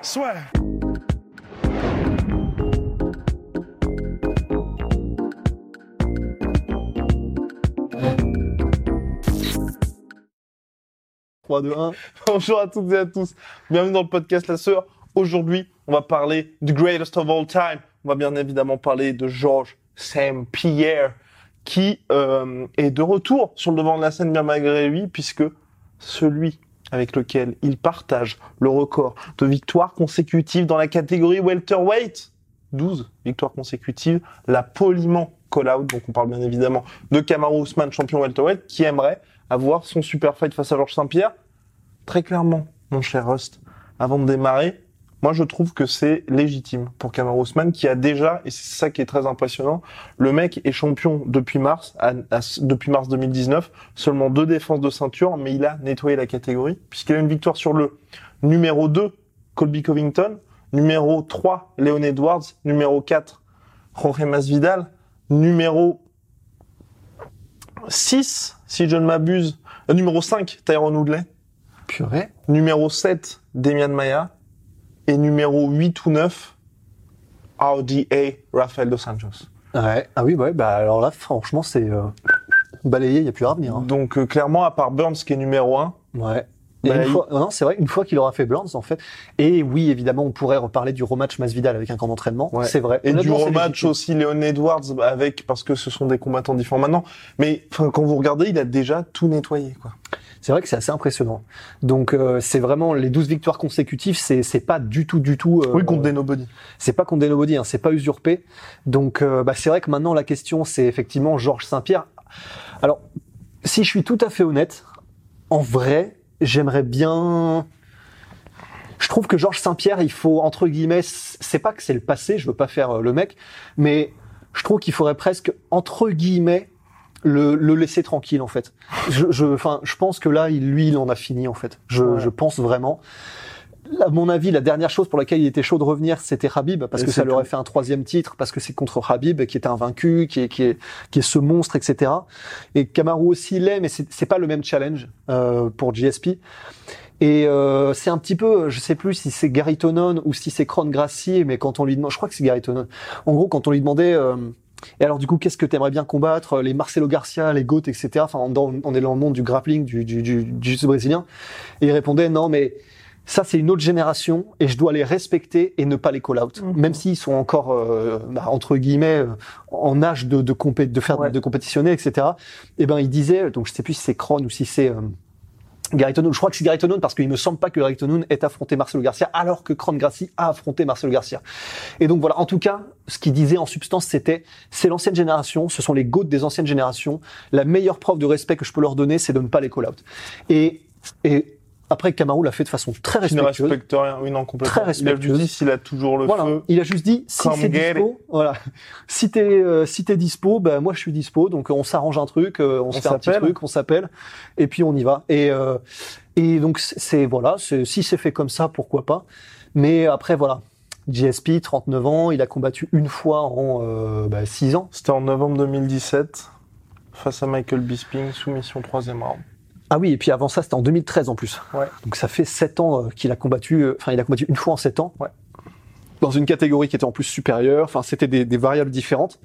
Soit. Bonjour à toutes et à tous. Bienvenue dans le podcast La Sœur. Aujourd'hui, on va parler du greatest of all time. On va bien évidemment parler de Georges Saint Pierre, qui euh, est de retour sur le devant de la scène bien malgré lui, puisque celui avec lequel il partage le record de victoires consécutives dans la catégorie welterweight, 12 victoires consécutives, l'a poliment call out. Donc on parle bien évidemment de Kamaru Usman, champion welterweight, qui aimerait avoir son super fight face à Georges Saint-Pierre. Très clairement, mon cher Rust, avant de démarrer, moi je trouve que c'est légitime pour Kamaru Usman qui a déjà, et c'est ça qui est très impressionnant, le mec est champion depuis mars, depuis mars 2019, seulement deux défenses de ceinture, mais il a nettoyé la catégorie, puisqu'il a une victoire sur le numéro 2, Colby Covington, numéro 3, Leon Edwards, numéro 4, Jorge Masvidal, numéro 6, si je ne m'abuse, euh, numéro 5, Tyrone Woodley. Purée. Numéro 7, Demian Maya. Et numéro 8 ou 9, RDA, Rafael Dos Santos. Ouais. Ah oui, ouais, bah alors là, franchement, c'est euh, balayé, il n'y a plus à revenir. hein. Donc euh, clairement, à part Burns qui est numéro 1, Ouais. Et Bah, une il- fois, non, c'est vrai, une fois qu'il aura fait Burns, en fait. Et oui, évidemment, on pourrait reparler du rematch Masvidal avec un camp d'entraînement. Ouais. C'est vrai. et du rematch aussi Leon Edwards avec, parce que ce sont des combattants différents maintenant. Mais enfin, quand vous regardez, il a déjà tout nettoyé. quoi. C'est vrai que c'est assez impressionnant. Donc, euh, c'est vraiment les 12 victoires consécutives, c'est, c'est pas du tout, du tout. euh, Oui, contre des nobody. C'est pas contre des nobody, hein, c'est pas usurpé. Donc, euh, bah, c'est vrai que maintenant, la question, c'est effectivement Georges Saint-Pierre. Alors, si je suis tout à fait honnête, en vrai, j'aimerais bien. Je trouve que Georges Saint-Pierre, il faut entre guillemets, c'est pas que c'est le passé, je veux pas faire euh, le mec, mais je trouve qu'il faudrait presque entre guillemets le, le laisser tranquille en fait. Je, je, enfin, je pense que là, il, lui, il en a fini en fait. Je, Ouais. je pense vraiment. À mon avis, la dernière chose pour laquelle il était chaud de revenir, c'était Habib, parce Et que ça lui aurait fait un troisième titre, parce que c'est contre Habib, qui est invaincu, qui est, qui est, qui est ce monstre, etc. Et Kamaru aussi l'est, mais c'est pas le même challenge euh, pour GSP. Et euh, c'est un petit peu, je sais plus si c'est Gary Tonon ou si c'est Cron Gracie, mais quand on lui demande, je crois que c'est Gary Tonon. En gros, quand on lui demandait, euh, et alors du coup, qu'est-ce que tu aimerais bien combattre Les Marcelo Garcia, les Goat, etc. Enfin, on est dans le monde du grappling, du, du, du, du jiu-jitsu brésilien. Et il répondait, non, mais ça, c'est une autre génération et je dois les respecter et ne pas les call out, Mhm. même s'ils sont encore euh, bah, entre guillemets euh, en âge de de, compé- de faire Ouais. de compétitionner, etc. Et ben, il disait, donc je sais plus si c'est Cron ou si c'est euh, Gary. Je crois que c'est Gary parce qu'il me semble pas que Gary ait affronté Marcelo Garcia alors que Cron Gracie a affronté Marcelo Garcia. Et donc voilà, en tout cas, ce qu'il disait en substance, c'était c'est l'ancienne génération, ce sont les goats des anciennes générations. La meilleure preuve de respect que je peux leur donner, c'est de ne pas les call out. Et après, Kamaru l'a fait de façon très Qui ne respectueuse. respecte rien. Oui, non, complètement. Très Il a juste respectueuse. dit s'il a toujours le Voilà, feu. il a juste dit si c'est dispo, voilà. Si t'es euh, si t'es dispo, ben moi je suis dispo, donc on s'arrange un truc, euh, on, se fait un petit truc, on s'appelle, et puis on y va. Et euh, et donc c'est- voilà, c'est- si c'est fait comme ça, pourquoi pas. Mais après voilà, GSP, 39 ans, il a combattu une fois en euh, bah, 6 ans. C'était en novembre 2017 face à Michael Bisping, soumission troisième round. Ah oui, et puis avant ça, c'était en 2013 en plus. Ouais. Donc ça fait 7 ans euh, qu'il a combattu, euh, enfin il a combattu une fois en 7 ans. Ouais. Dans une catégorie qui était en plus supérieure, enfin c'était des, des variables différentes.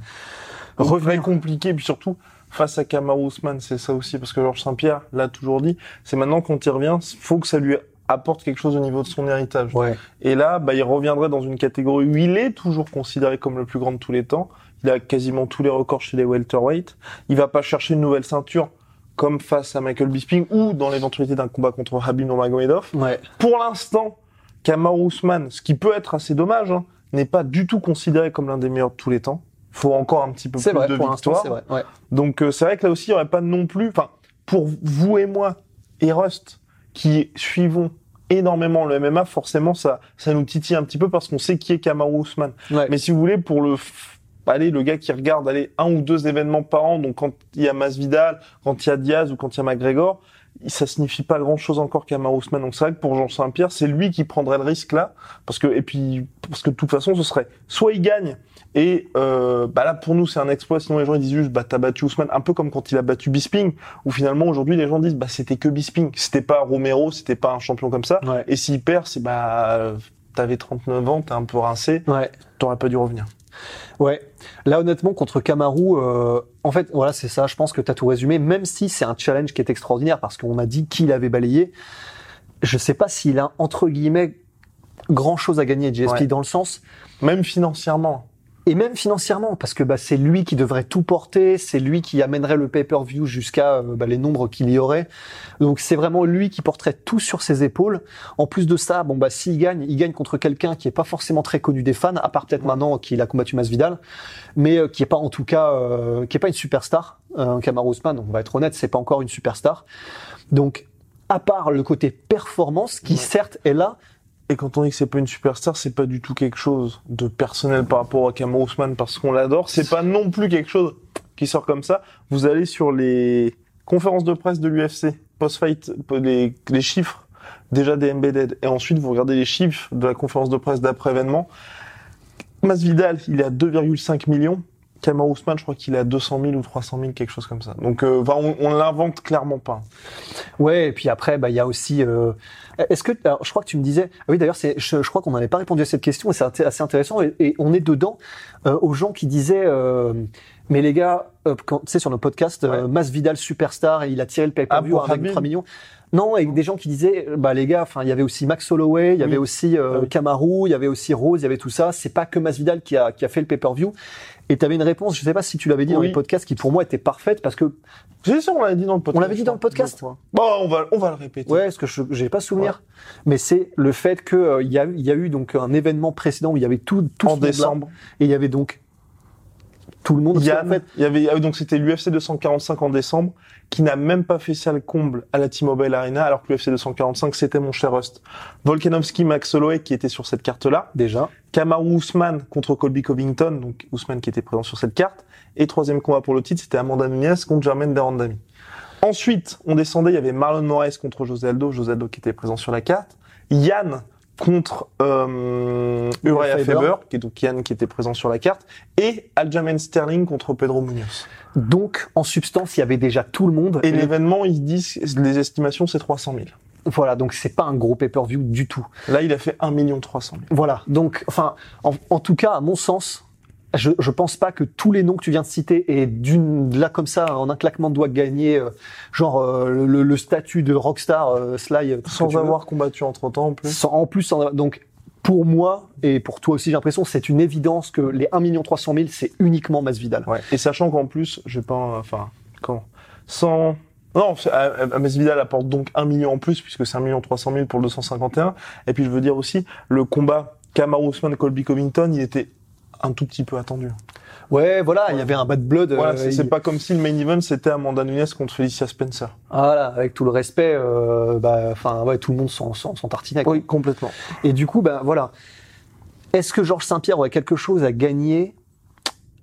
Revenez compliqué, puis surtout face à Kamaru Usman, c'est ça aussi, parce que Georges Saint-Pierre l'a toujours dit, c'est maintenant quand il revient, faut que ça lui apporte quelque chose au niveau de son héritage. Ouais. Et là, bah, il reviendrait dans une catégorie où il est toujours considéré comme le plus grand de tous les temps. Il a quasiment tous les records chez les welterweight. Il va pas chercher une nouvelle ceinture comme face à Michael Bisping ou dans l'éventualité d'un combat contre Habib Nurmagomedov. Ouais. Pour l'instant, Kamaru Usman, ce qui peut être assez dommage, hein, n'est pas du tout considéré comme l'un des meilleurs de tous les temps. faut encore un petit peu C'est plus vrai, de pour c'est vrai. Ouais. Donc euh, c'est vrai que là aussi, il n'y aurait pas non plus... Enfin, pour vous et moi et Rust, qui suivons énormément le MMA, forcément ça ça nous titille un petit peu parce qu'on sait qui est Kamaru Usman. Ouais. Mais si vous voulez, pour le allez, le gars qui regarde allez, un ou deux événements par an, donc quand il y a Masvidal, quand il y a Diaz ou quand il y a McGregor, ça signifie pas grand chose encore Kamaru Usman. Donc c'est vrai que pour Jean Saint-Pierre, c'est lui qui prendrait le risque là, parce que et puis parce que de toute façon, ce serait soit il gagne et euh, bah là pour nous c'est un exploit. Sinon les gens ils disent juste bah t'as battu Usman, un peu comme quand il a battu Bisping, où finalement aujourd'hui les gens disent bah c'était que Bisping, c'était pas Romero, c'était pas un champion comme ça. Ouais. Et s'il perd, c'est bah t'avais 39 ans, t'es un peu rincé, Ouais. t'aurais pas dû revenir. Ouais. Là, honnêtement, contre Kamaru, euh, en fait, voilà, c'est ça. Je pense que tu as tout résumé. Même si c'est un challenge qui est extraordinaire parce qu'on a dit qu'il avait balayé, je sais pas s'il a entre guillemets grand chose à gagner GSP Ouais. dans le sens Même financièrement. Et même financièrement parce que bah, c'est lui qui devrait tout porter, c'est lui qui amènerait le pay-per-view jusqu'à euh, bah, les nombres qu'il y aurait. Donc c'est vraiment lui qui porterait tout sur ses épaules. En plus de ça, bon bah s'il gagne, il gagne contre quelqu'un qui est pas forcément très connu des fans, à part peut-être maintenant qu'il a combattu Masvidal, mais euh, qui est pas en tout cas euh, qui est pas une superstar. Euh, Kamaru Usman, on va être honnête, c'est pas encore une superstar. Donc à part le côté performance qui certes est là, Et quand on dit que c'est pas une superstar, c'est pas du tout quelque chose de personnel par rapport à Kamaru Usman parce qu'on l'adore. C'est pas non plus quelque chose qui sort comme ça. Vous allez sur les conférences de presse de l'UFC, post-fight, les, chiffres déjà des embedded, et ensuite vous regardez les chiffres de la conférence de presse d'après-événement. Masvidal, il est à 2,5 millions. Kamaru Usman, je crois qu'il est à 200 000 ou 300 000, quelque chose comme ça. Donc, euh, on, on l'invente clairement pas. Ouais, et puis après, bah, il y a aussi. euh, Est-ce que alors, je crois que tu me disais. ah oui, d'ailleurs. Je, je crois qu'on n'avait pas répondu à cette question et c'est assez intéressant. Et, et on est dedans euh, aux gens qui disaient. Euh, mais les gars, euh, quand tu sais sur nos podcasts, euh, Ouais. Masvidal superstar et il a tiré le pay-per-view Ah, avec Khabib 3 millions. Non, et des gens qui disaient, bah les gars, enfin il y avait aussi Max Holloway, il y avait Oui. aussi euh, Ah oui. Kamaru, il y avait aussi Rose, il y avait tout ça. C'est pas que Masvidal qui a qui a fait le pay-per-view. Et tu avais une réponse, je sais pas si tu l'avais dit dans les podcasts, qui pour moi était parfaite parce que C'est sûr, on l'avait dit dans le podcast. On l'avait dit dans le podcast? Bon, on va, on va le répéter. Ouais, parce que je j'ai pas souvenir. Mais c'est le fait que euh, il y a il y a eu donc un événement précédent où il y avait tout tout en décembre. et il y avait donc tout le monde. parce Yann, qu'en fait, il y avait, ah donc c'était l'UFC 245 en décembre, qui n'a même pas fait ça le comble à la T-Mobile Arena, alors que l'UFC 245, c'était mon cher Rust. Volkanovski, Max Holloway, qui était sur cette carte-là. déjà. Kamaru Usman contre Colby Covington, donc Usman qui était présent sur cette carte. Et troisième combat pour le titre, c'était Amanda Nunes contre Jermaine Derandami. Ensuite, on descendait, il y avait Marlon Moraes contre José Aldo, José Aldo qui était présent sur la carte. Yann contre euh, Uriah Faber. Qui est donc Yann qui était présent sur la carte. Et Aljamain Sterling contre Pedro Munoz. Donc en substance, il y avait déjà tout le monde. Et Et l'événement, ils disent, les estimations, c'est 300 000. voilà, donc c'est pas un gros pay-per-view du tout. Là, il a fait 1 300 000. Voilà. Donc enfin en, en tout cas à mon sens, je je pense pas que tous les noms que tu viens de citer et d'une là comme ça en un claquement de doigts gagner euh, genre euh, le, le statut de rockstar euh, Sly Sans veux. avoir combattu entre temps, en plus. Sans- en plus, sans- donc pour moi et pour toi aussi, j'ai l'impression c'est une évidence que les 1 300 000 c'est uniquement Masvidal. Ouais. Et sachant qu'en plus, je vais pas, enfin, comment, sans, non, Masvidal apporte donc 1 million en plus, puisque c'est 1 million 300 000 pour le 251. Et puis, je veux dire aussi, le combat Kamaru Usman Colby Covington, il était un tout petit peu attendu. Ouais, voilà, il y avait un bad blood. Voilà, euh, c'est il- pas comme si le main event c'était Amanda Nunes contre Felicia Spencer. Voilà, avec tout le respect, euh, bah, enfin, ouais, tout le monde s'en, s'en, tartinait. Oui, complètement. Et du coup, ben voilà. Est-ce que Georges Saint-Pierre aurait quelque chose à gagner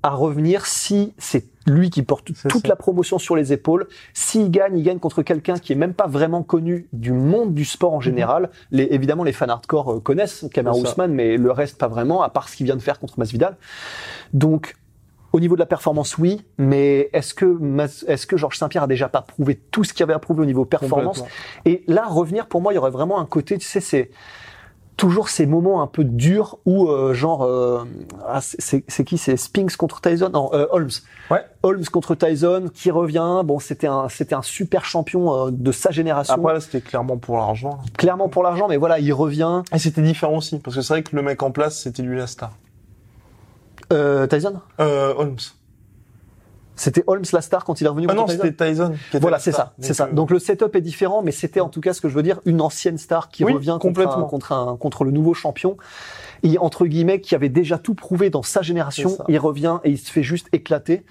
à revenir si c'est lui qui porte toute ça. la promotion sur les épaules S'il gagne, il gagne contre quelqu'un qui est même pas vraiment connu du monde du sport en général. Les, évidemment, les fans hardcore euh, connaissent Mhm. Ça. Usman, mais le reste pas vraiment, à part ce qu'il vient de faire contre Masvidal. Donc, au niveau de la performance, oui, mais est-ce que est-ce que Georges Saint-Pierre a déjà pas prouvé tout ce qu'il avait à prouver au niveau performance? Et là, revenir, pour moi, il y aurait vraiment un côté, tu sais, c'est toujours ces moments un peu durs où, euh, genre, euh, ah, c'est- qui C'est Spinks contre Tyson? Non, euh, Holmes. Ouais. Holmes contre Tyson, qui revient. Bon, c'était un, c'était un super champion euh, de sa génération. Après, là, c'était clairement pour l'argent. Clairement pour l'argent, mais voilà, il revient. Et c'était différent aussi, parce que c'est vrai que le mec en place, c'était lui la star. Euh, Tyson? Euh, Holmes. C'était Holmes la star quand il est revenu Ah non, c'était Tyson. Qui était Voilà, c'est ça, c'est ça. euh, Donc le setup est différent, mais c'était en tout cas ce que je veux dire, une ancienne star qui Oui, revient contre, complètement. un, contre, un, contre le nouveau champion. Et entre guillemets, qui avait déjà tout prouvé dans sa génération, il revient et il se fait juste éclater.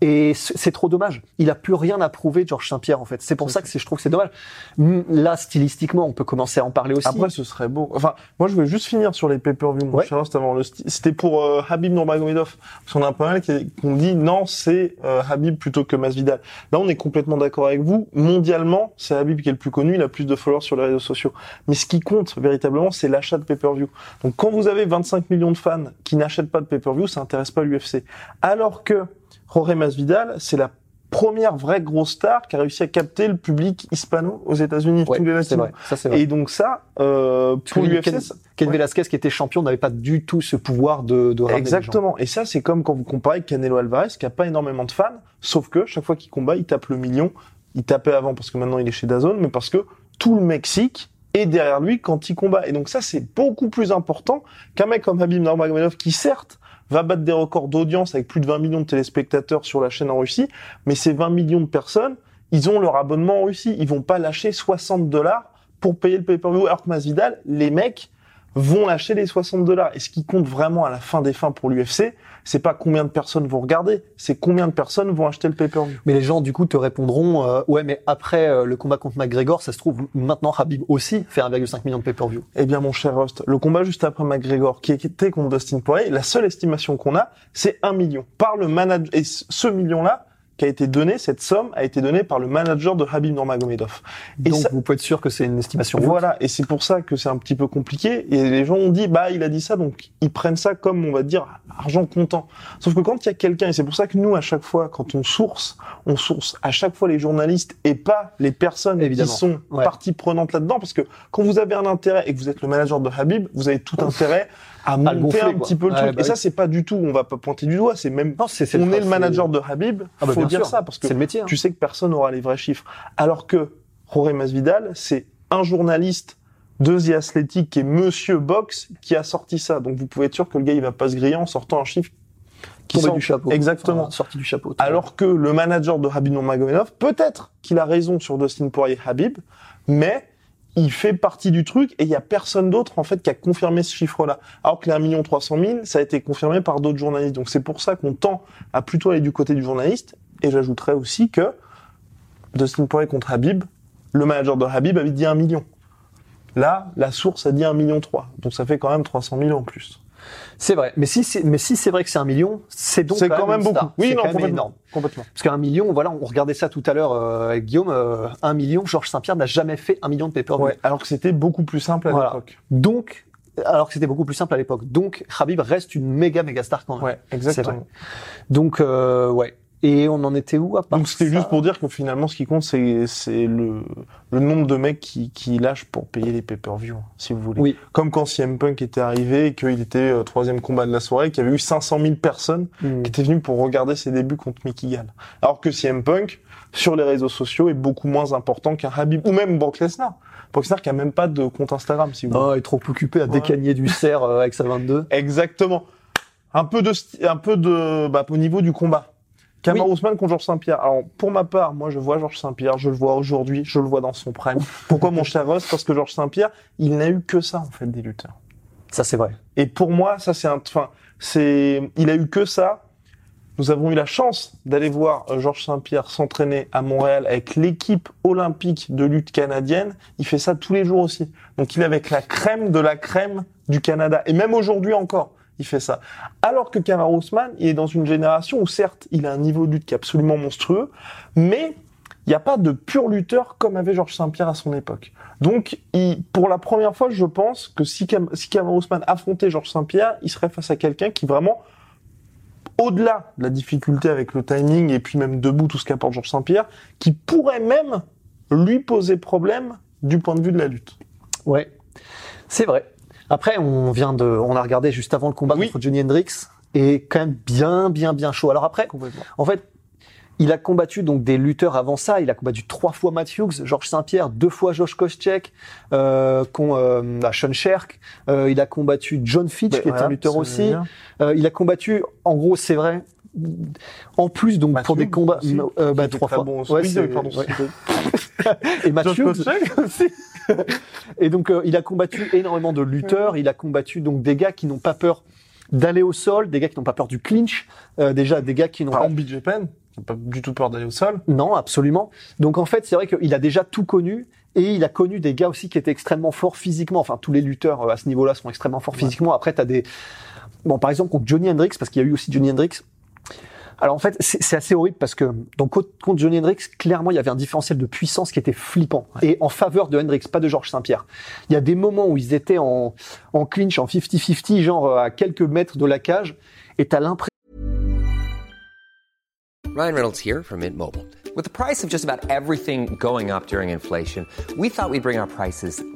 Et c'est trop dommage. Il a plus rien à prouver, Georges Saint-Pierre, en fait. C'est pour ça que je trouve que c'est dommage. Mm, Là, stylistiquement, on peut commencer à en parler aussi. Après, ce serait beau. Enfin, moi, je voulais juste finir sur les pay-per-view, Ouais. le C'était pour euh, Habib Nurmagomedov. Parce qu'on a un pas mal qui qui ont dit non, c'est euh, Habib plutôt que Masvidal. Là, on est complètement d'accord avec vous. Mondialement, c'est Habib qui est le plus connu. Il a plus de followers sur les réseaux sociaux. Mais ce qui compte véritablement, c'est l'achat de pay-per-view. Donc, quand vous avez 25 millions de fans qui n'achètent pas de pay-per-view, ça intéresse pas l'UFC. Alors que Jorge Masvidal, c'est la première vraie grosse star qui a réussi à capter le public hispano aux États-Unis, Ouais, tous les latinos. Et donc ça, euh, pour l'UFC, Ken- Ken ouais. Velasquez, qui était champion, n'avait pas du tout ce pouvoir de, de ramener les gens. exactement. Et ça, c'est comme quand vous comparez Canelo Alvarez, qui a pas énormément de fans, sauf que chaque fois qu'il combat, il tape le million. Il tapait avant parce que maintenant il est chez Dazone, mais parce que tout le Mexique est derrière lui quand il combat. Et donc ça, c'est beaucoup plus important qu'un mec comme Habib Nurmagomedov qui certes va battre des records d'audience avec plus de 20 millions de téléspectateurs sur la chaîne en Russie, mais ces 20 millions de personnes, ils ont leur abonnement en Russie. Ils vont pas lâcher 60 dollars pour payer le pay-per-view. Alors que Masvidal, les mecs vont lâcher les 60 dollars. Et ce qui compte vraiment à la fin des fins pour l'UFC, c'est pas combien de personnes vont regarder, c'est combien de personnes vont acheter le pay-per-view. Mais les gens, du coup, te répondront, euh, ouais, mais après euh, le combat contre McGregor, ça se trouve, maintenant, Habib aussi fait 1,5 million de pay-per-view. Eh bien, mon cher Rust, le combat juste après McGregor, qui était contre Dustin Poirier, la seule estimation qu'on a, c'est un million. Par le manager, et ce ce million-là, qui a été donné, cette somme a été donnée par le manager de Habib Nurmagomedov. Et Donc, ça- vous pouvez être sûr que c'est une estimation. Voilà, et c'est pour ça que c'est un petit peu compliqué. Et les gens ont dit, bah, il a dit ça, donc ils prennent ça comme, on va dire, argent comptant. Sauf que quand il y a quelqu'un, et c'est pour ça que nous, à chaque fois, quand on source, on source à chaque fois les journalistes et pas les personnes Évidemment. qui sont Ouais. partie prenante là-dedans, parce que quand vous avez un intérêt et que vous êtes le manager de Habib, vous avez tout intérêt à monter gonfler, un petit peu le Ouais, truc. bah et ça, c'est pas du tout, on va pas pointer du doigt, c'est même, Non, c'est, c'est on est le manager de Habib, Ah bah, faut dire sûr. ça, parce que C'est le métier. hein. tu sais que personne n'aura les vrais chiffres. Alors que Jorge Masvidal, c'est un journaliste de The Athletic qui est Monsieur Box qui a sorti ça. Donc vous pouvez être sûr que le gars il va pas se griller en sortant un chiffre qui sort du chapeau. Exactement. Enfin, sorti du chapeau. Alors que le manager de Habib Nurmagomedov, peut-être qu'il a raison sur Dustin Poirier Habib, mais il fait partie du truc et il y a personne d'autre en fait qui a confirmé ce chiffre-là. Alors que les 1 million 300 000, ça a été confirmé par d'autres journalistes. Donc c'est pour ça qu'on tend à plutôt aller du côté du journaliste. Et j'ajouterais aussi que Dustin Poirier contre Habib, le manager de Habib avait dit 1 million. Là, la source a dit 1 million 3. Donc ça fait quand même 300 000 en plus. C'est vrai. Mais si c'est, mais si c'est vrai que c'est un million, c'est donc C'est quand même beaucoup. Oui, C'est non, quand complètement. énorme. Complètement. Parce qu'un million, voilà, on regardait ça tout à l'heure euh, avec Guillaume, euh, un million, Georges Saint-Pierre n'a jamais fait un million de pay-per-view. Ouais, alors que c'était beaucoup plus simple à Voilà. l'époque. Donc, alors que c'était beaucoup plus simple à l'époque. Donc, Habib reste une méga méga star quand même. Ouais, exactement. Donc, euh, ouais. Et on en était où à part Donc c'était juste pour dire que finalement, ce qui compte, c'est c'est le le nombre de mecs qui qui lâchent pour payer les pay-per-view, si vous voulez. Oui. Comme quand CM Punk était arrivé et qu'il était euh, troisième combat de la soirée, qu'il y avait eu 500 000 personnes Hmm. qui étaient venues pour regarder ses débuts contre Mickey Gall. Alors que CM Punk sur les réseaux sociaux est beaucoup moins important qu'un Habib ou même Brock Lesnar. Brock Lesnar qui a même pas de compte Instagram, si vous voulez. Oh, il est trop occupé à décagner du cerf euh, avec sa 22. Exactement. Un peu de, un peu de, bah, au niveau du combat. Kamar Oui. Ousmane contre Georges Saint-Pierre. Alors, pour ma part, moi, je vois Georges Saint-Pierre, je le vois aujourd'hui, je le vois dans son prime. Pourquoi mon cher Ross? Parce que Georges Saint-Pierre, il n'a eu que ça, en fait, des lutteurs. Ça, c'est vrai. Et pour moi, ça, c'est un, enfin, c'est, il a eu que ça. Nous avons eu la chance d'aller voir euh, Georges Saint-Pierre s'entraîner à Montréal avec l'équipe olympique de lutte canadienne. Il fait ça tous les jours aussi. Donc il est avec la crème de la crème du Canada. Et même aujourd'hui encore, il fait ça. Alors que Kamar Ousmane, il est dans une génération où certes, il a un niveau de lutte qui est absolument monstrueux, mais il n'y a pas de pur lutteur comme avait Georges Saint-Pierre à son époque. Donc, il- pour la première fois, je pense que si, Cam Kamar affrontait Georges Saint-Pierre, il serait face à quelqu'un qui vraiment, au-delà de la difficulté avec le timing et puis même debout, tout ce qu'apporte Georges Saint-Pierre, qui pourrait même lui poser problème du point de vue de la lutte. Ouais. C'est vrai. Après, on vient de, on a regardé juste avant le combat Oui. contre Johnny Hendricks et quand même bien, bien, bien chaud. Alors après, en fait, il a combattu donc des lutteurs avant ça. Il a combattu trois fois Matt Hughes, Georges Saint-Pierre, deux fois Josh Koscheck, euh, con, euh, bah, Sean Sherk. Euh, il a combattu John Fitch, qui est un lutteur aussi. Euh, il a combattu, en gros, c'est vrai. En plus, donc Matt pour des combats, aussi, euh, bah, trois fois. bon. Ouais, Oui, pardon, ouais. Et Matt Hughes, aussi. et donc, euh, il a combattu énormément de lutteurs. Il a combattu donc des gars qui n'ont pas peur d'aller au sol, des gars qui n'ont pas peur du clinch, euh, déjà des gars qui n'ont Par pas. exemple, n'a pas du tout peur d'aller au sol. Non, absolument. Donc en fait, c'est vrai qu'il a déjà tout connu et il a connu des gars aussi qui étaient extrêmement forts physiquement. Enfin, tous les lutteurs euh, à ce niveau-là sont extrêmement forts physiquement. Après, tu as des... Bon, par exemple, contre Johnny Hendrix, parce qu'il y a eu aussi Johnny Hendrix. Alors en fait, c'est assez horrible parce que donc contre Johnny Hendrix, clairement, il y avait un différentiel de puissance qui était flippant et en faveur de Hendrix, pas de Georges Saint-Pierre. Il y a des moments où ils étaient en, en clinch, en 50-50, genre à quelques mètres de la cage, et t'as l'impression Ryan Reynolds here from Mint Mobile. With the price of just about everything going up during inflation, we thought we'd bring our prices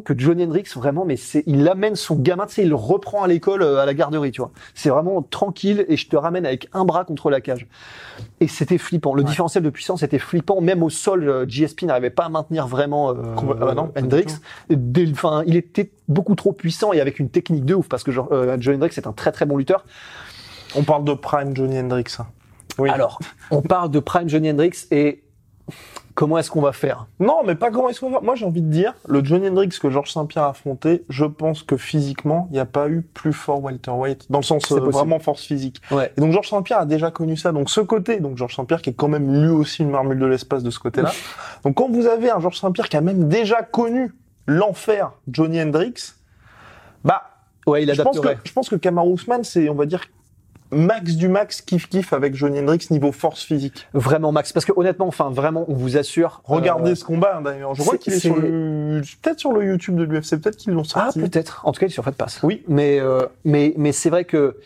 que Johnny Hendrix vraiment, mais c'est, il amène son gamin, tu sais, il le reprend à l'école, euh, à la garderie, tu vois. C'est vraiment tranquille et je te ramène avec un bras contre la cage. Et c'était flippant. Le différentiel de puissance était flippant. Même au sol, euh, GSP n'arrivait pas à maintenir vraiment euh, bah non, Hendrix. Enfin, il était beaucoup trop puissant et avec une technique de ouf parce que genre, euh, Johnny Hendrix est un très très bon lutteur. On parle de Prime Johnny Hendrix. hein. Oui. Alors, on parle de Prime Johnny Hendrix et comment est-ce qu'on va faire? Non, mais pas comment il soit. Moi, j'ai envie de dire, le Johnny Hendrix que Georges Saint-Pierre a affronté, je pense que physiquement, il n'y a pas eu plus fort welterweight, dans le sens euh, vraiment force physique. Ouais. Et donc Georges Saint-Pierre a déjà connu ça. Donc ce côté, donc Georges Saint-Pierre qui est quand même lui aussi une marmule de l'espace de ce côté-là. donc quand vous avez un Georges Saint-Pierre qui a même déjà connu l'enfer Johnny Hendrix, bah Ouais, il je pense que je pense que Kamaru Usman c'est on va dire max du max kiff kiff avec Johnny Hendrix niveau force physique. Vraiment max. Parce que honnêtement, enfin vraiment, on vous assure. Regardez euh, ce combat hein, d'ailleurs. Je crois qu'il est sur le peut-être sur le YouTube de l'UFC, peut-être qu'ils l'ont Ah, sorti. peut-être. En tout cas, il est sur Fat Pass. Oui. Mais, euh, mais, mais c'est vrai que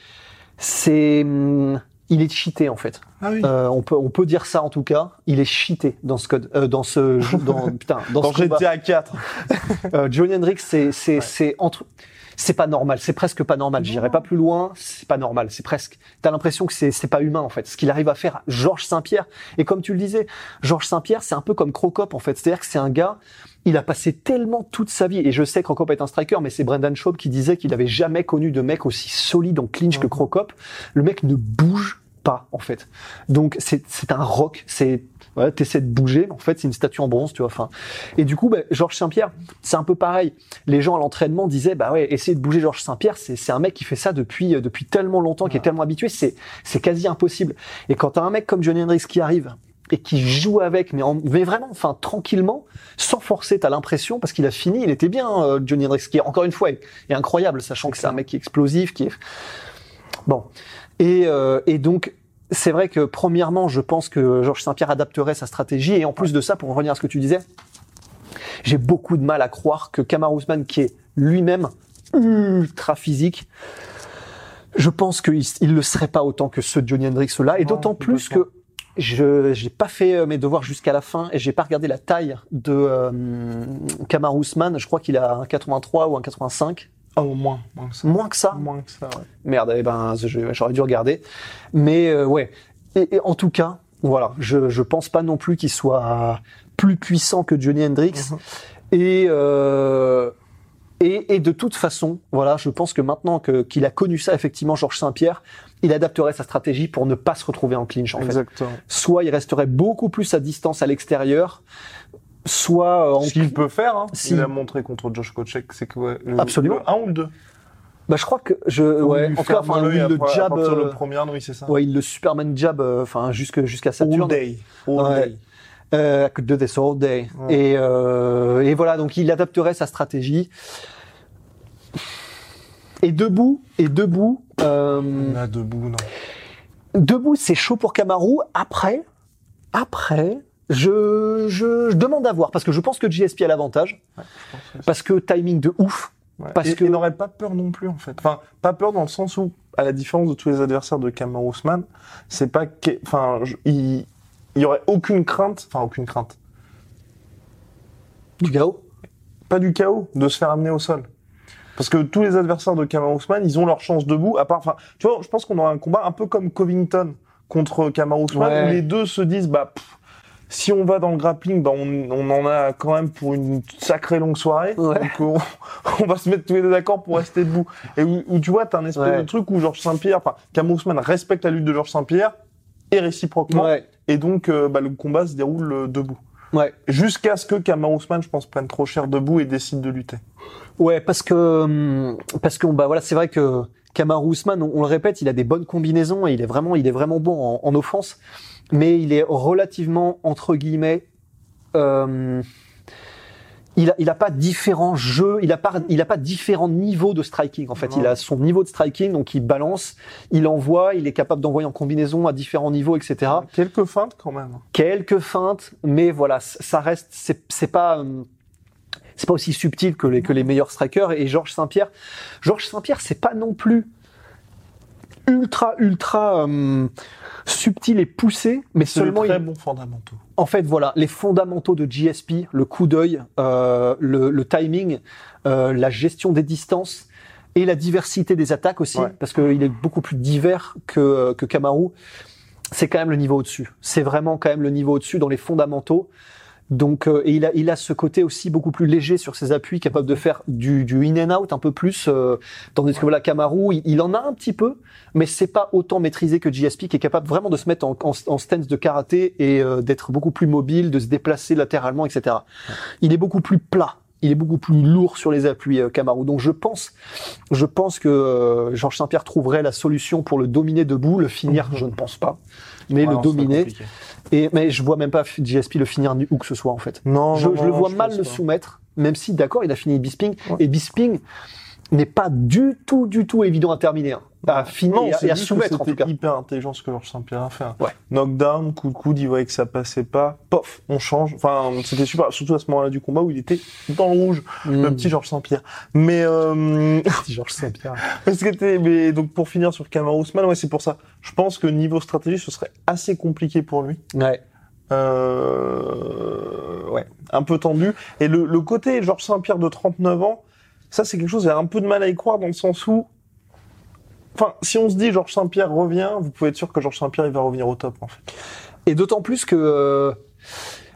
c'est, hum, il est cheaté, en fait. Ah oui. Euh, on peut, on peut dire ça, en tout cas. Il est cheaté dans ce code, euh, dans ce, dans, putain, dans, Dans ce combat. GTA 4. Euh, Johnny Hendrix, c'est, c'est, c'est entre, c'est pas normal. C'est presque pas normal. J'irai pas plus loin. C'est pas normal. C'est presque. T'as l'impression que c'est, c'est pas humain en fait. Ce qu'il arrive à faire, Georges Saint-Pierre. Et comme tu le disais, Georges Saint-Pierre, c'est un peu comme Crocop en fait. C'est-à-dire que c'est un gars. Il a passé tellement toute sa vie, et je sais que Crocop est un striker, mais c'est Brendan Schaub qui disait qu'il avait jamais connu de mec aussi solide en clinch que Crocop. Le mec ne bouge pas, en fait. Donc, c'est, c'est un rock, c'est, ouais, t'essaies de bouger, mais en fait, c'est une statue en bronze, tu vois, enfin. Et du coup, bah, Georges Saint-Pierre, c'est un peu pareil. Les gens à l'entraînement disaient, bah ouais, essayer de bouger Georges Saint-Pierre, c'est, c'est un mec qui fait ça depuis, euh, depuis tellement longtemps, qui est tellement habitué, c'est, c'est quasi impossible. Et quand t'as un mec comme Johnny Hendrix qui arrive, et qui joue avec, mais, en- mais vraiment, enfin, tranquillement, sans forcer, t'as l'impression, parce qu'il a fini, il était bien, euh, Johnny Hendrix, qui, encore une fois, est, est incroyable, sachant que c'est un mec qui est explosif, qui est... Bon. Et, euh, et donc, c'est vrai que, premièrement, je pense que Georges Saint-Pierre adapterait sa stratégie, et en plus de ça, pour revenir à ce que tu disais, j'ai beaucoup de mal à croire que Kamaru Usman, qui est lui-même ultra physique, je pense qu'il il le serait pas autant que ce Johnny Hendrix-là, et Non, d'autant plus que je j'ai pas fait euh, mes devoirs jusqu'à la fin et j'ai pas regardé la taille de euh, Usman. Je crois qu'il a un 83 ou un 85, Oh, moins, moins que ça. moins que ça. Moins que ça, ouais. Merde, eh ben j'aurais dû regarder. Mais euh, ouais. Et, et en tout cas, voilà, je je pense pas non plus qu'il soit plus puissant que Johnny Hendrix. Mhm. Et euh, et, et de toute façon, voilà, je pense que maintenant que qu'il a connu ça effectivement, Georges Saint-Pierre, il adapterait sa stratégie pour ne pas se retrouver en clinch en fait. Exactement. Soit il resterait beaucoup plus à distance à l'extérieur, soit euh, en Ce qu'il peut faire, hein, Si. il a montré contre Josh Kochek, c'est que ouais, le- Absolument. le 1 ou le 2 bah je crois que je ouais, en tout cas enfin oui, le jab le euh, premier, oui, c'est ça. ouais, il le Superman jab euh, enfin jusque jusqu'à All Saturne. day. All Ouais. day. Euh, I could do this all day. Ouais. Et, euh, et voilà, donc il adapterait sa stratégie. Et debout, et debout, euh, Là, debout, non. debout, c'est chaud pour Kamaru. Après, après, je, je, je demande à voir parce que je pense que GSP a l'avantage Ouais, parce que timing de ouf. Ouais. Parce et, que- n'aurait pas peur non plus en fait. Enfin, pas peur dans le sens où, à la différence de tous les adversaires de Kamaru Usman, c'est pas que, enfin, il, il y aurait aucune crainte, enfin aucune crainte, Du chaos. pas du chaos, de se faire amener au sol. Parce que tous les adversaires de Kamaru Usman, ils ont leur chance debout. À part, enfin, tu vois, je pense qu'on aura un combat un peu comme Covington contre Kamaru Usman, Ouais. où les deux se disent, bah, pff, Si on va dans le grappling, bah on, on en a quand même pour une sacrée longue soirée. Ouais. Donc on, on va se mettre tous les deux d'accord pour rester debout. Et où, où tu vois, t'as un espèce Ouais. de truc où Georges Saint-Pierre, enfin, Cameron Ousmane respecte la lutte de Georges Saint-Pierre et réciproquement. Ouais. Et donc, euh, bah, le combat se déroule euh, debout. Ouais. Jusqu'à ce que Ousmane, je pense, prenne trop cher debout et décide de lutter. Ouais, parce que hum, parce que bah voilà, c'est vrai que Usman, on, on le répète, il a des bonnes combinaisons et il est vraiment il est vraiment bon en, en offense, mais il est relativement entre guillemets euh, il a, il a pas différents jeux, il a pas, il a pas différents niveaux de striking. En fait, il a son niveau de striking, donc il balance, il envoie, il est capable d'envoyer en combinaison à différents niveaux, etc Quelques feintes quand même. quelques feintes, mais voilà, ça reste, c'est pas, hum, c'est pas aussi subtil que les que les meilleurs strikers. Et Georges Saint-Pierre, Georges Saint-Pierre, c'est pas non plus ultra ultra hum, subtil et poussé, mais seulement très il- bons fondamentaux. en fait, voilà, les fondamentaux de GSP, le coup d'œil, euh, le, le timing, euh, la gestion des distances et la diversité des attaques aussi, Ouais. parce qu'il est beaucoup plus divers que, que Kamaru. C'est quand même le niveau au-dessus. C'est vraiment quand même le niveau au-dessus dans les fondamentaux. Donc, euh, et il a, il a ce côté aussi beaucoup plus léger sur ses appuis, capable de faire du, du in and out un peu plus. Euh, tandis que voilà, Kamaru, il, il en a un petit peu, mais c'est pas autant maîtrisé que GSP, qui est capable vraiment de se mettre en, en, en stance de karaté et euh, d'être beaucoup plus mobile, de se déplacer latéralement, etc. Il est beaucoup plus plat. Il est beaucoup plus lourd sur les appuis, euh, Kamaru. Donc je pense, je pense que euh, Georges Saint-Pierre trouverait la solution pour le dominer debout, le finir, je ne pense pas, mais Ouais, le dominer. Et mais je vois même pas GSP le finir ni où que ce soit en fait. Non, je, non, je le vois je mal le pas. soumettre, même si d'accord, il a fini Bisping Ouais. et Bisping n'est pas du tout, du tout évident à terminer, hein. À finir Non, et à- soumettre en tout cas. hyper intelligent ce que Georges Saint-Pierre a fait. hein. Ouais. Knockdown, coup de coude, il voyait que ça passait pas. Pof, on change. Enfin, c'était super, surtout à ce moment-là du combat où il était dans le rouge, le Mm. petit Georges Saint-Pierre. Mais, euh, Petit Georges Saint-Pierre. parce que t'es- mais donc pour finir sur Kamaru Usman, ouais, c'est pour ça. Je pense que niveau stratégie, ce serait assez compliqué pour lui. Ouais. Euh, ouais, un peu tendu. Et le, le côté Georges Saint-Pierre de 39 ans, ça c'est quelque chose, j'ai un peu de mal à y croire dans le sens où, enfin, si on se dit Georges Saint-Pierre revient, vous pouvez être sûr que Georges Saint-Pierre il va revenir au top en fait. Et d'autant plus que, euh,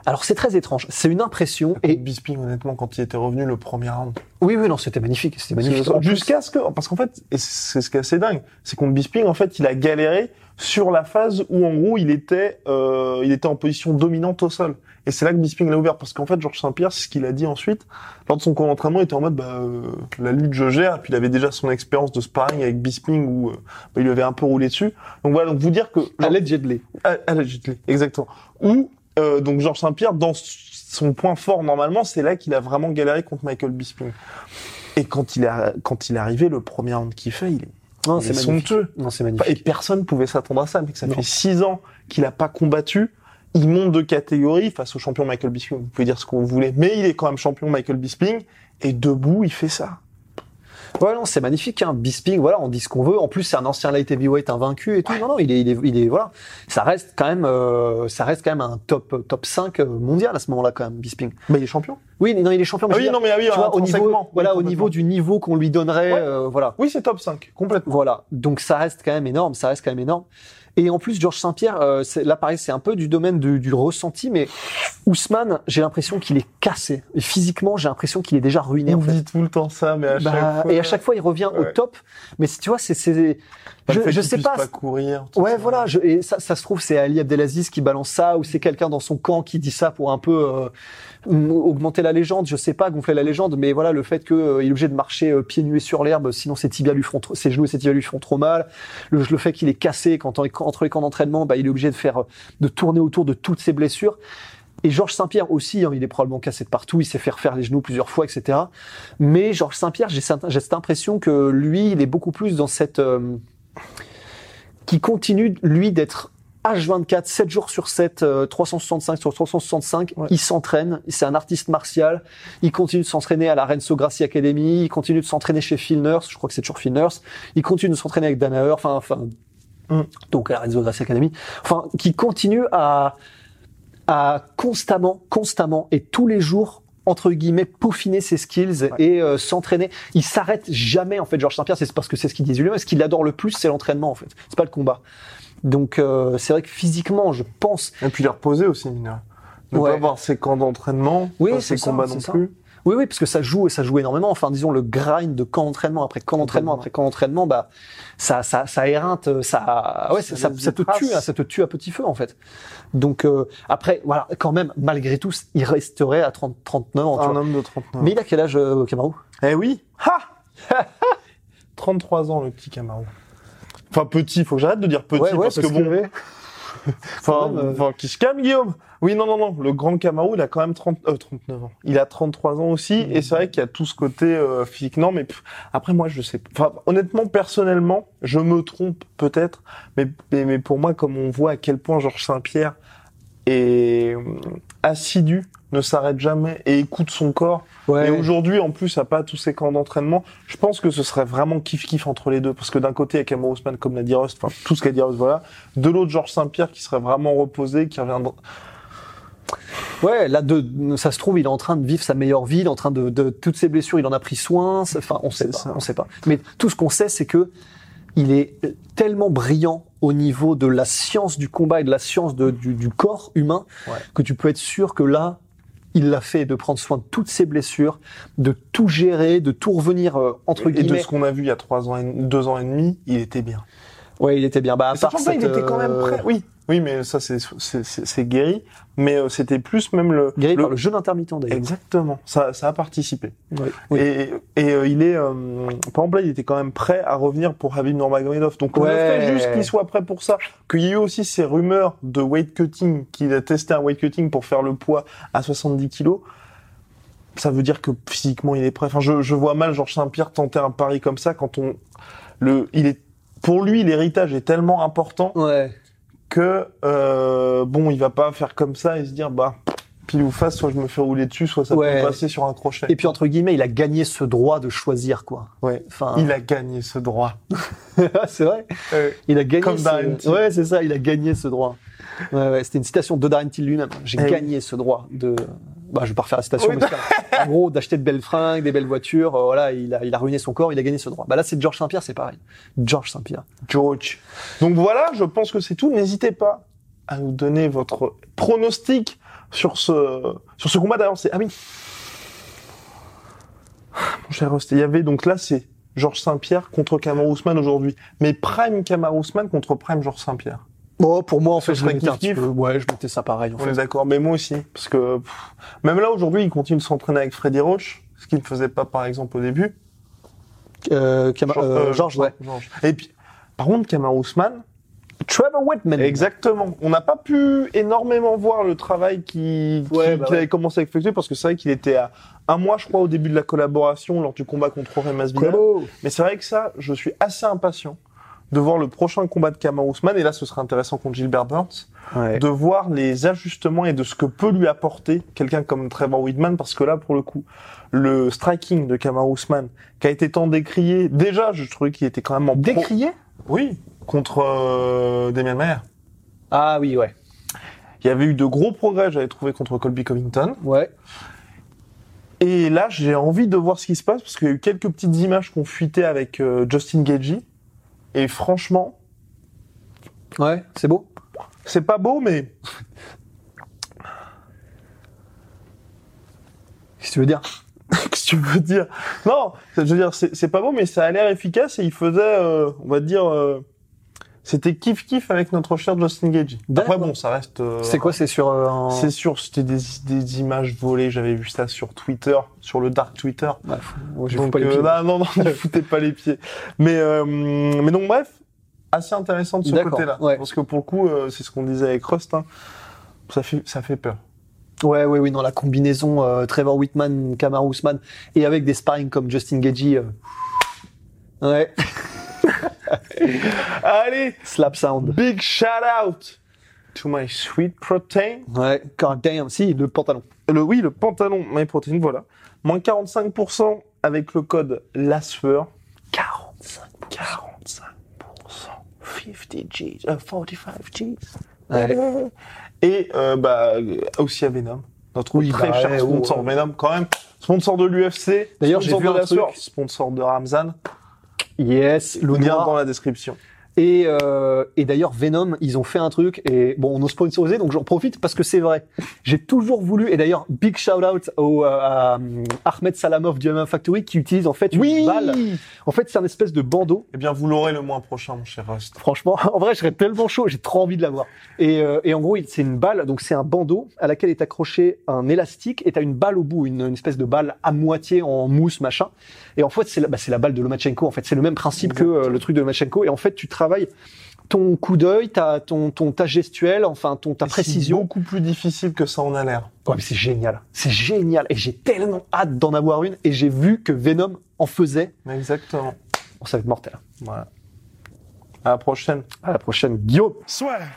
alors c'est très étrange. C'est une impression. Et Bisping honnêtement quand il était revenu le premier round, oui, oui, non, c'était magnifique. C'était magnifique. Jusqu'à ce que, parce qu'en fait, et c'est ce qui est assez dingue, c'est contre Bisping en fait il a galéré sur la phase où en gros il était, euh, il était en position dominante au sol. Et c'est là que Bisping l'a ouvert parce qu'en fait Georges Saint-Pierre, c'est ce qu'il a dit ensuite lors de son camp d'entraînement, il était en mode bah euh, la lutte je gère. Et puis il avait déjà son expérience de sparring avec Bisping où euh, bah, il lui avait un peu roulé dessus. Donc voilà, donc vous dire que Allegedly. à la Jet-Li, exactement. Où euh, donc Georges Saint-Pierre, dans son point fort normalement, c'est là qu'il a vraiment galéré contre Michael Bisping. Et quand il a quand il est arrivé, le premier round qu'il fait, il est, Non, c'est somptueux. Non, c'est Et magnifique. personne pouvait s'attendre à ça, mais que ça Non. fait six ans qu'il a pas combattu. Il monte de catégorie face au champion Michael Bisping. Vous pouvez dire ce que vous voulez, mais il est quand même champion Michael Bisping. Et debout, il fait ça. Ouais, non, c'est magnifique. Hein. Bisping, voilà, on dit ce qu'on veut. En plus, c'est un ancien light heavyweight invaincu et tout. Non, non, il est, il est, il est, voilà. Ça reste quand même, euh, ça reste quand même un top, top 5 mondial à ce moment-là, quand même, Bisping. Mais il est champion. Oui, non, il est champion. mais Ah je oui, non, mais ah oui, tu vois, au niveau, voilà, au niveau du niveau qu'on lui donnerait, Ouais. euh, voilà. Oui, c'est top 5, complètement. Voilà. Donc ça reste quand même énorme, ça reste quand même énorme. Et en plus, Georges Saint-Pierre, euh, là pareil, c'est un peu du domaine du, du ressenti, mais Ousmane, j'ai l'impression qu'il est cassé. Et physiquement, j'ai l'impression qu'il est déjà ruiné On en fait. dit tout le temps ça, mais à Bah, chaque fois. et à chaque fois, il revient au top. Mais si tu vois, c'est, je, je sais pas. pas courir. Ouais, ça. voilà. Je, et ça, ça se trouve, c'est Ali Abdelaziz qui balance ça, ou c'est quelqu'un dans son camp qui dit ça pour un peu euh, augmenter la légende. Je sais pas, gonfler la légende, mais voilà, le fait qu'il est obligé de marcher euh, pieds nus sur l'herbe, sinon ses tibias lui font, trop- ses genoux et ses tibias lui font trop mal. Le, le fait qu'il est cassé quand en- entre les camps d'entraînement, bah, il est obligé de faire, euh, de tourner autour de toutes ses blessures. Et Georges Saint-Pierre aussi, hein, il est probablement cassé de partout, il s'est fait refaire les genoux plusieurs fois, etc. Mais Georges Saint-Pierre, j'ai cette, cette impression que lui, il est beaucoup plus dans cette... euh, qui continue, lui, d'être H24, 7 jours sur 7, euh, 365 sur 365. Ouais. Il s'entraîne, c'est un artiste martial. Il continue de s'entraîner à la Renzo Gracie Academy. Il continue de s'entraîner chez Phil Nurse. Je crois que c'est toujours Phil Nurse. Il continue de s'entraîner avec Danaher. Enfin, enfin, Mm. donc à la Renzo Gracie Academy. Enfin, qui continue à, à constamment, constamment et tous les jours entre guillemets peaufiner ses skills et euh, s'entraîner. Il s'arrête jamais en fait. Georges Saint-Pierre, c'est parce que c'est ce qu'il dit lui-même. Ce qu'il adore le plus, c'est l'entraînement en fait. C'est pas le combat. Donc euh, c'est vrai que physiquement, je pense. Et puis il est reposé aussi, mineur. ne Ouais. pas voir ses camps d'entraînement, Oui, pas ses ça, combats non ça. plus. Oui, oui, parce que ça joue et ça joue énormément. Enfin, disons le grind de camp d'entraînement après camp d'entraînement après camp d'entraînement, bah ça, ça, ça éreinte, ça, ouais, ça, te tue, hein, ça te tue à petit feu en fait. Donc euh, après, voilà, quand même, malgré tout, il resterait à 30, 39 ans. Un homme de 39 Mais il a quel âge, euh, Kamaru Eh oui Ha 33 ans, le petit Camaro. Enfin, petit, faut que j'arrête de dire petit, parce, que bon... Enfin, même, euh, enfin, qui se calme, Guillaume Oui, non, non, non. Le grand Camaro, il a quand même 30, euh, 39 ans. Il a 33 ans aussi. Mmh. Et c'est vrai qu'il y a tout ce côté euh, physique. Non, mais pff, après, moi, je sais pas. Enfin, honnêtement, personnellement, je me trompe peut-être. Mais, mais, mais pour moi, comme on voit à quel point Georges Saint-Pierre est assidu, ne s'arrête jamais et écoute son corps. Ouais. Et aujourd'hui, en plus, à pas tous ces camps d'entraînement, je pense que ce serait vraiment kiff-kiff entre les deux. Parce que d'un côté, il y a Kamaru Usman, comme l'a dit Rust, enfin, tout ce qu'a dit Rust, voilà. De l'autre, Georges Saint-Pierre, qui serait vraiment reposé, qui reviendra. Ouais, là, de, ça se trouve, il est en train de vivre sa meilleure vie, il est en train de, de toutes ses blessures, il en a pris soin. Enfin, on sait pas, ça. on sait pas. Mais tout ce qu'on sait, c'est que il est tellement brillant au niveau de la science du combat et de la science de- du, du corps humain Ouais. que tu peux être sûr que là, il l'a fait de prendre soin de toutes ses blessures, de tout gérer, de tout revenir euh, entre Et de guillemets. ce qu'on a vu il y a trois ans et, deux ans et demi, il était bien. Ouais, il était bien. Bah, à part sachant que là, il cette, était quand même euh, prêt. Oui, oui, mais ça, c'est, c'est, c'est, c'est guéri. Mais euh, c'était plus même le. Guéri par le jeûne intermittent d'ailleurs. Exactement. Ça, ça a participé. Ouais. Oui. Et, et euh, il est, euh, par exemple là, il était quand même prêt à revenir pour Habib Nurmagomedov. Donc on Ouais. le fait juste qu'il soit prêt pour ça. Qu'il y ait eu aussi ces rumeurs de weight cutting, qu'il a testé un weight cutting pour faire le poids à 70 kilos. Ça veut dire que physiquement il est prêt. Enfin, je, je vois mal Georges Saint-Pierre tenter un pari comme ça quand on le, il est, pour lui l'héritage est tellement important Ouais. que euh, bon, il va pas faire comme ça et se dire bah pile ou face, soit je me fais rouler dessus, soit ça Ouais. peut passer sur un crochet. Et puis entre guillemets, il a gagné ce droit de choisir quoi. Ouais. Enfin, Il a gagné ce droit. c'est vrai. Il a gagné. Comme ce... Ouais, c'est ça. Il a gagné ce droit. Ouais, ouais, c'était une citation de Darren Till lui-même. J'ai Eh oui. gagné ce droit de. Bah, je vais pas refaire la citation. Oui, mais en gros, d'acheter de belles fringues, des belles voitures. euh, voilà, il a, il a ruiné son corps. Il a gagné ce droit. Bah là, c'est Georges Saint-Pierre, c'est pareil. Georges Saint-Pierre. George. Donc voilà, je pense que c'est tout. N'hésitez pas à nous donner votre pronostic sur ce sur ce combat. D'ailleurs, c'est ah oui. Mon cher Rost, il y avait donc là c'est Georges Saint-Pierre contre Usman aujourd'hui, mais Prime Usman contre Prime Georges Saint-Pierre. Bon, pour moi, en fait, je mettais un petit peu. Ouais, je mettais ça pareil. En On est d'accord, mais moi aussi, parce que pff, même là aujourd'hui, il continue de s'entraîner avec Freddy Roach, ce qu'il ne faisait pas par exemple au début. Euh, Kama- Georges- euh, euh, Georges, ouais. Et puis, par contre, Kamaru Usman, Trevor Whitman. Exactement. On n'a pas pu énormément voir le travail qui, qui- Ouais, bah qu'il ouais. avait commencé à effectuer parce que c'est vrai qu'il était à un mois, je crois, au début de la collaboration lors du combat contre Remas. Mais c'est vrai que ça, je suis assez impatient de voir le prochain combat de Kamaru Usman et là, ce serait intéressant contre Gilbert Burns, Ouais. de voir les ajustements et de ce que peut lui apporter quelqu'un comme Trevor Whitman parce que là, pour le coup, le striking de Kamaru Usman qui a été tant décrié, déjà, je trouvais qu'il était quand même en pro- Décrié? Oui, contre euh, Damian Mayer. Ah oui, ouais. Il y avait eu de gros progrès, j'avais trouvé contre Colby Covington. Ouais. Et là, j'ai envie de voir ce qui se passe parce qu'il y a eu quelques petites images qu'on fuitait avec euh, Justin Gagey. Et franchement, Ouais, c'est beau. c'est pas beau, mais Qu'est-ce que tu veux dire? Qu'est-ce que tu veux dire? Non, je veux dire, c'est pas beau, mais ça a l'air efficace et il faisait, euh, on va dire, euh, c'était kiff kiff avec notre cher Justin Gagey. Après, bon, ça reste. euh, C'est quoi C'est sur euh, un... C'est sûr, c'était des, des images volées. J'avais vu ça sur Twitter, sur le dark Twitter. Ouais, fous Donc, pas les euh, pieds. non, non, non, ne foutez pas les pieds. Mais, euh, mais donc, bref, assez intéressant de ce côté-là. ouais. Parce que pour le coup, euh, c'est ce qu'on disait avec Rust, hein, ça, fait, ça fait peur. Ouais, ouais, oui, dans la combinaison euh, Trevor Whitman, Kamaru Usman, et avec des sparring comme Justin Gagey. euh, Ouais, Allez, slap sound. big shout out to my sweet protein. Ouais, god damn, si, le pantalon. Le, oui, le pantalon My Protein, voilà. Moins 45% avec le code LASFEUR. 45%. 45%. 50 G's. euh, 45 G's. Ouais. Et euh, bah, euh, aussi à Venom, notre Oui, très bah cher ouais, sponsor ouais. Venom quand même, sponsor de l'UFC, D'ailleurs, j'ai vu de un truc. Sponsor de Ramzan, Yes, lien noir. dans la description. Et, euh, et d'ailleurs, Venom, ils ont fait un truc, et bon, on nous sponsorisé, donc j'en profite parce que c'est vrai. J'ai toujours voulu, et d'ailleurs, big shout out au, euh, à euh, Ahmed Salamov du MMA Factory qui utilise en fait une Oui balle. En fait, c'est un espèce de bandeau. Eh bien, vous l'aurez le mois prochain, mon cher Rust. Franchement, en vrai, je serais tellement chaud, j'ai trop envie de l'avoir. Et, euh, et en gros, c'est une balle, donc c'est un bandeau à laquelle est accroché un élastique et t'as une balle au bout, une, une espèce de balle à moitié en mousse, machin. Et en fait, c'est la, bah, la balle de Lomachenko. En fait, c'est le même principe que euh, le truc de Lomachenko. Et en fait, tu travailles ton coup d'œil, ta, ton, ton, ta gestuelle, enfin, ton, ta Et c'est précision. beaucoup plus difficile que ça en a l'air. Ouais, mais c'est génial. C'est génial. Et j'ai tellement hâte d'en avoir une. Et j'ai vu que Venom en faisait. Exactement. Bon, ça va être mortel. Voilà. À la prochaine. À la prochaine, Guillaume. Swear.